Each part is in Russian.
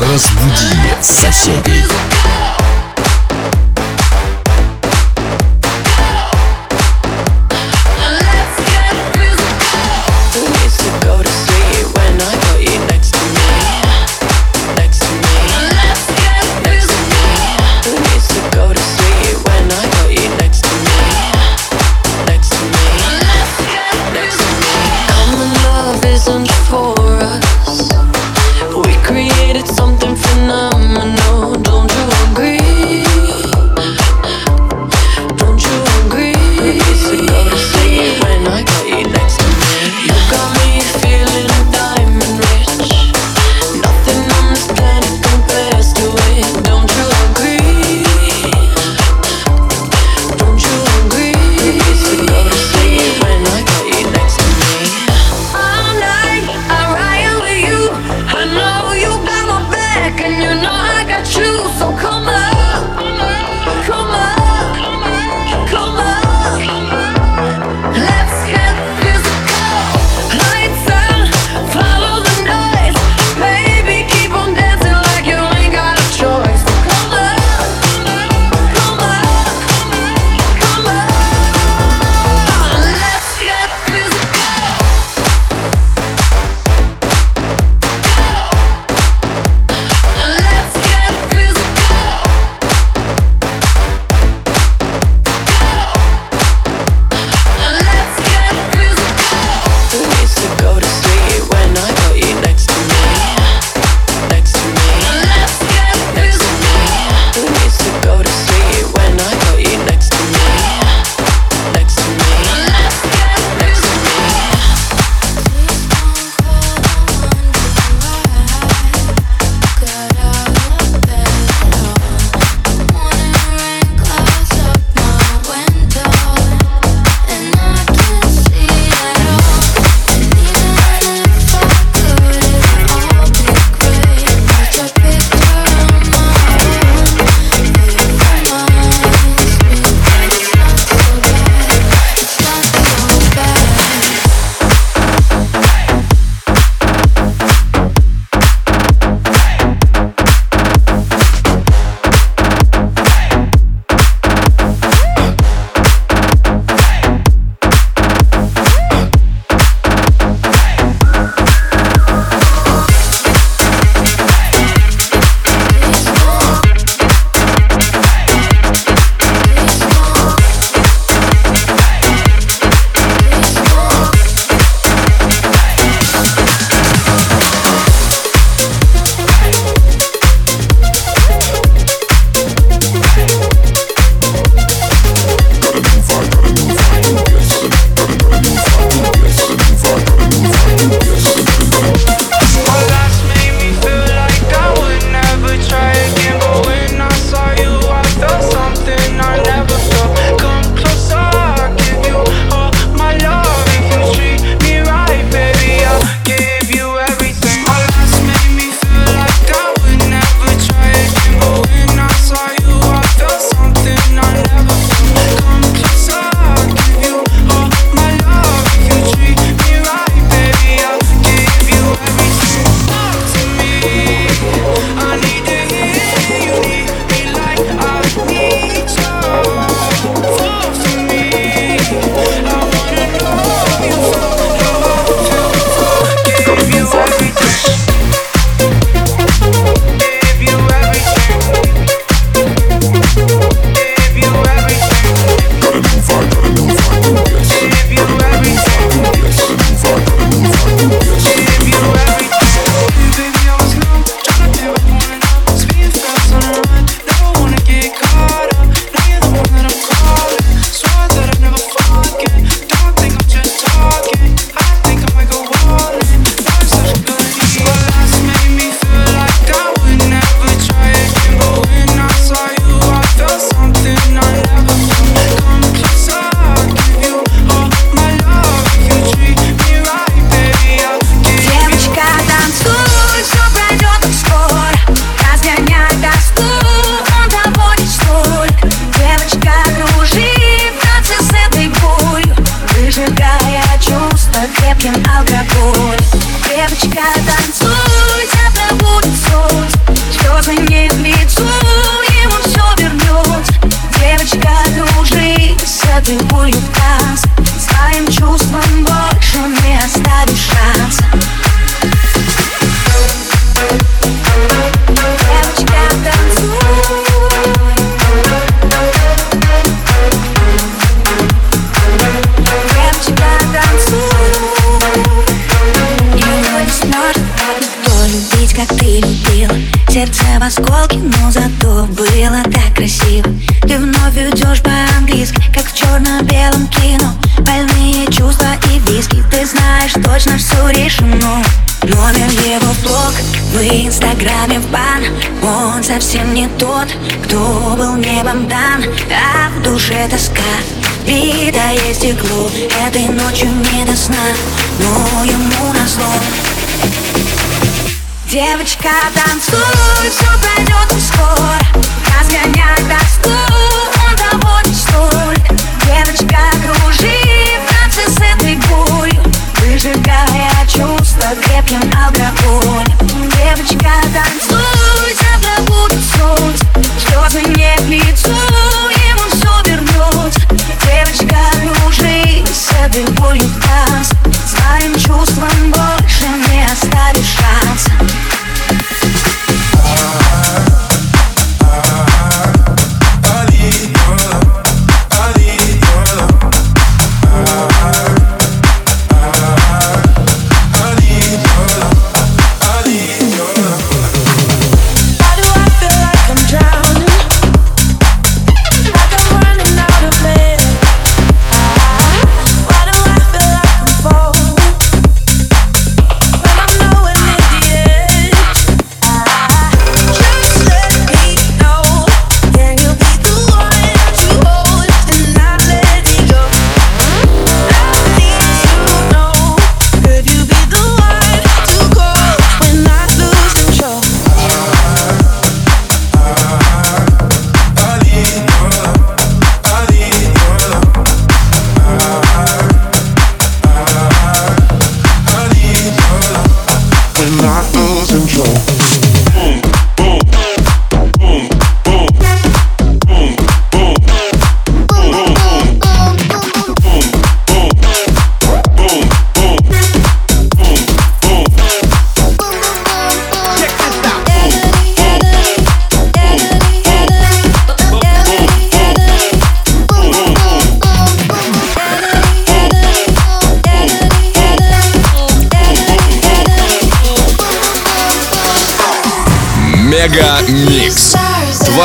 Разбуди соседей. в осколки, но зато было так красиво. Ты вновь уйдешь по-английски, как в черно-белом кино. Больные чувства и виски, ты знаешь, точно все решено. Номер его блог, в инстаграме в бан. Он совсем не тот, кто был небом дан. А в душе тоска, битое стекло Этой ночью не до сна, но ему назло. Девочка, танцуй, все пройдет скоро. Разгоняй простой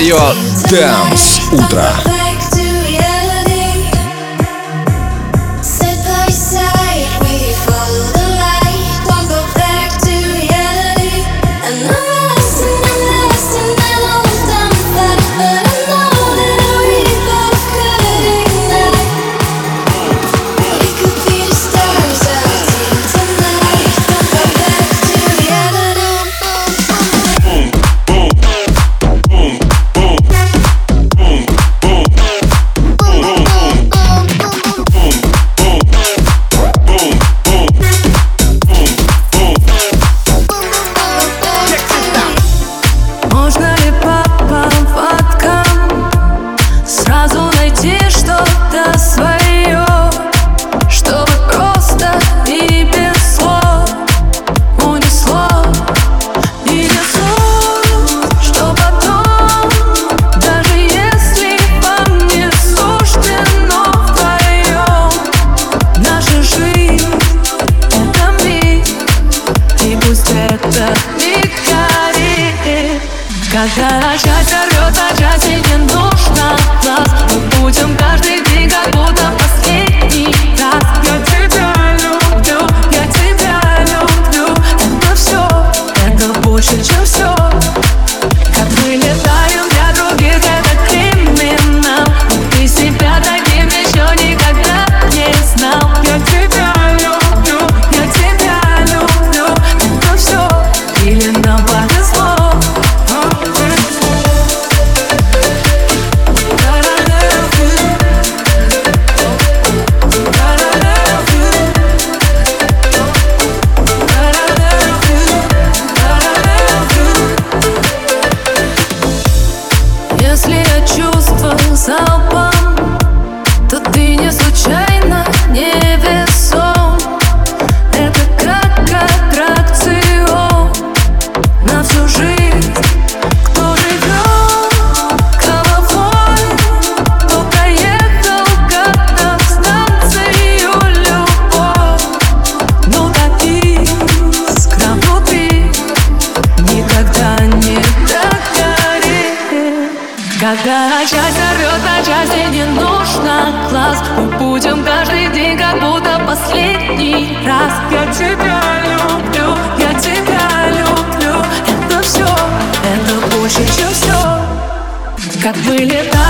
твое Дэнс Утро. Как для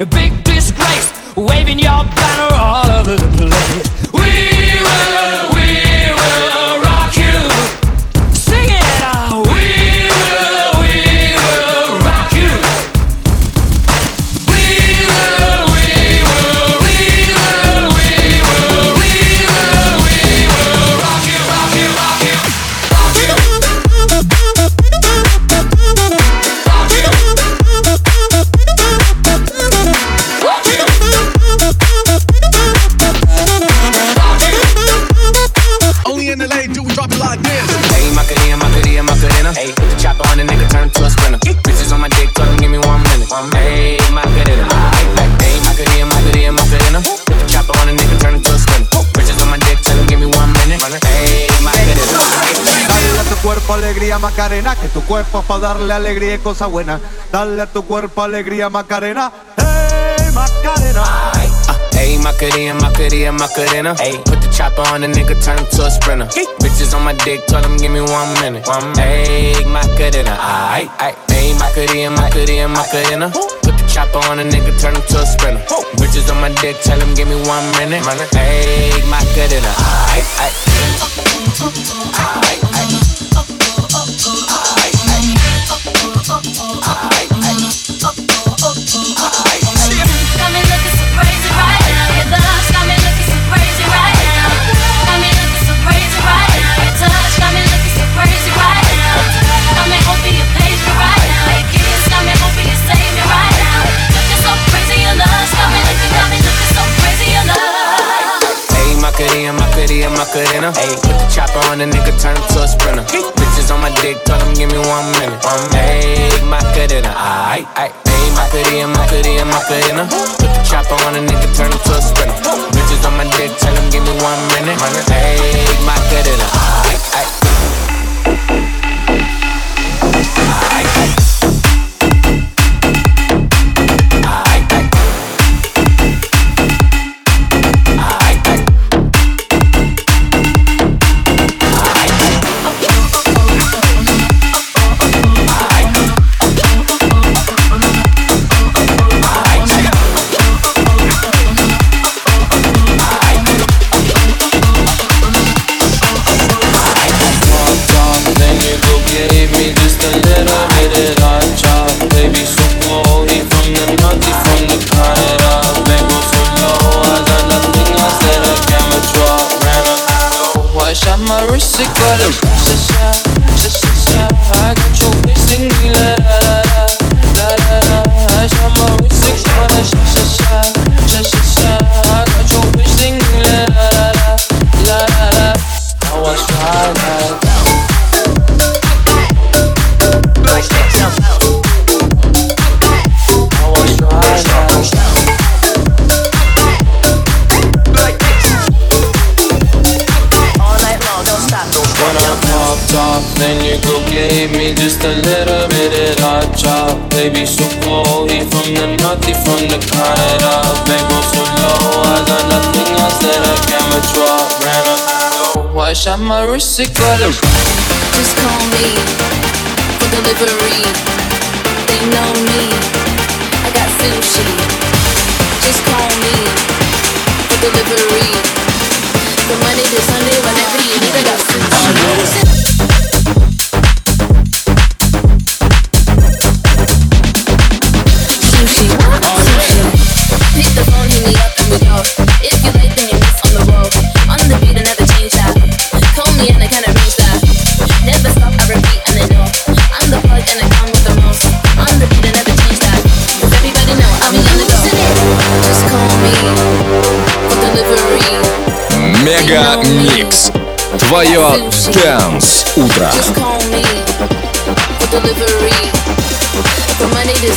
A big disgrace, waving your banner drop it like this. Hey, Macarena, Macarena, Macarena. Hey, put the chopper on the nigga, turn him to a sprinter. Bitches on my dick, tell him give me one minute. Hey, Macarena. Hey, Macarena, Macarena, Macarena. Put the chopper on the nigga, turn him to a sprinter. Bitches on my dick, tell him give me one minute. Hey, Macarena. Dale a tu cuerpo alegría Macarena, que tu cuerpo es para darle alegría y cosas buenas. Dale a tu cuerpo alegría Macarena, hey Macarena. Hey, Macarena, Macarena, Macarena. Hey, put the chopper on the nigga, turn him to a sprinter. Bitches on my dick, tell him give me one minute. One Hey, Macarena. Aight, aight. Hey, Macarena, Macarena, Macarena. Put the chopper on the nigga, turn him to a sprinter. Bitches on my dick, tell him give me one minute. Hey, Macarena. Aight, aight. Aight, aight. Macarena, Macarena. Hey, put the chopper on the nigga, turn him to a sprinter. Bitches on my dick, tell him give me one minute. Hey, Macarena. Aight, aight. Hey, Macarena, Macarena, Macarena. Put the chopper on the nigga, turn him to a sprinter. Bitches on my dick, tell him give me one minute. Hey, Macarena. Aight, aight. Aight, aight. Aight, Adam. gave me just a little bit of that chop Baby, so cold, he from the north, from the carina. They go so low, I got nothing else that I can withdraw. Ran up, so I shot my wrist, it got a Just call me for delivery. They know me, I got sushi. Just call me for delivery. The money to Sunday, whenever you need, I got sushi. Мега Микс. Твое Dance Утро. Just call me for delivery. For my need is